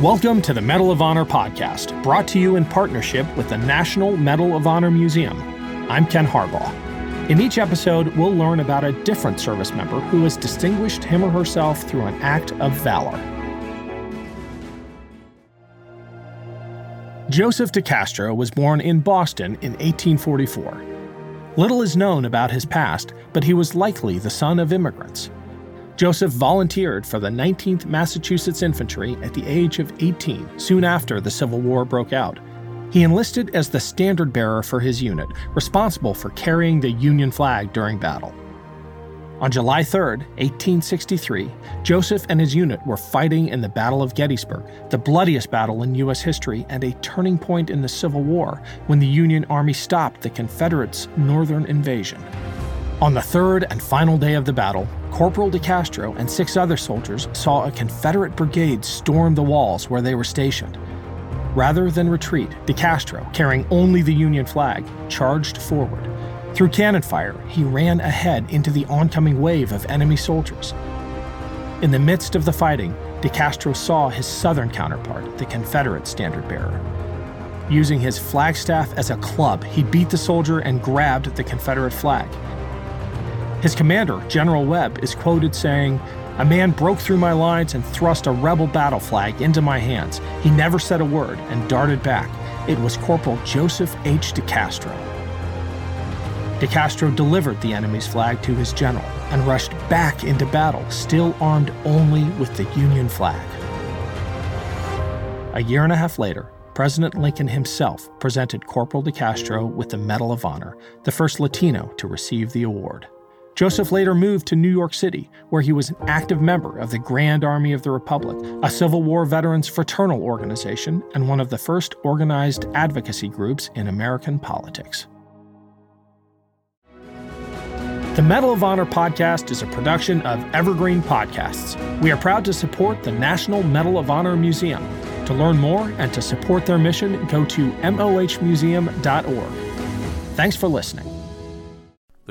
Welcome to the Medal of Honor podcast, brought to you in partnership with the National Medal of Honor Museum. I'm Ken Harbaugh. In each episode, we'll learn about a different service member who has distinguished him or herself through an act of valor. Joseph DeCastro was born in Boston in 1844. Little is known about his past, but he was likely the son of immigrants. Joseph volunteered for the 19th Massachusetts Infantry at the age of 18, soon after the Civil War broke out. He enlisted as the standard bearer for his unit, responsible for carrying the Union flag during battle. On July 3, 1863, Joseph and his unit were fighting in the Battle of Gettysburg, the bloodiest battle in U.S. history and a turning point in the Civil War when the Union Army stopped the Confederates' northern invasion. On the third and final day of the battle, Corporal DeCastro and six other soldiers saw a Confederate brigade storm the walls where they were stationed. Rather than retreat, DeCastro, carrying only the Union flag, charged forward. Through cannon fire, he ran ahead into the oncoming wave of enemy soldiers. In the midst of the fighting, DeCastro saw his southern counterpart, the Confederate standard bearer. Using his flagstaff as a club, he beat the soldier and grabbed the Confederate flag. His commander, General Webb, is quoted saying, A man broke through my lines and thrust a rebel battle flag into my hands. He never said a word and darted back. It was Corporal Joseph H. DeCastro. DeCastro delivered the enemy's flag to his general and rushed back into battle, still armed only with the Union flag. A year and a half later, President Lincoln himself presented Corporal DeCastro with the Medal of Honor, the first Latino to receive the award. Joseph later moved to New York City, where he was an active member of the Grand Army of the Republic, a Civil War veterans fraternal organization and one of the first organized advocacy groups in American politics. The Medal of Honor podcast is a production of Evergreen Podcasts. We are proud to support the National Medal of Honor Museum. To learn more and to support their mission, go to mohmuseum.org. Thanks for listening.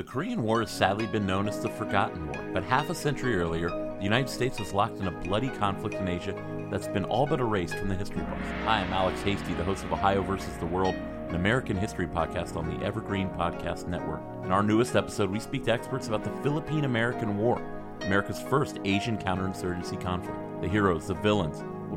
The Korean War has sadly been known as the Forgotten War, but half a century earlier, the United States was locked in a bloody conflict in Asia that's been all but erased from the history books. Hi, I'm Alex Hasty, the host of Ohio versus the World, an American history podcast on the Evergreen Podcast Network. In our newest episode, we speak to experts about the Philippine American War, America's first Asian counterinsurgency conflict. The heroes, the villains.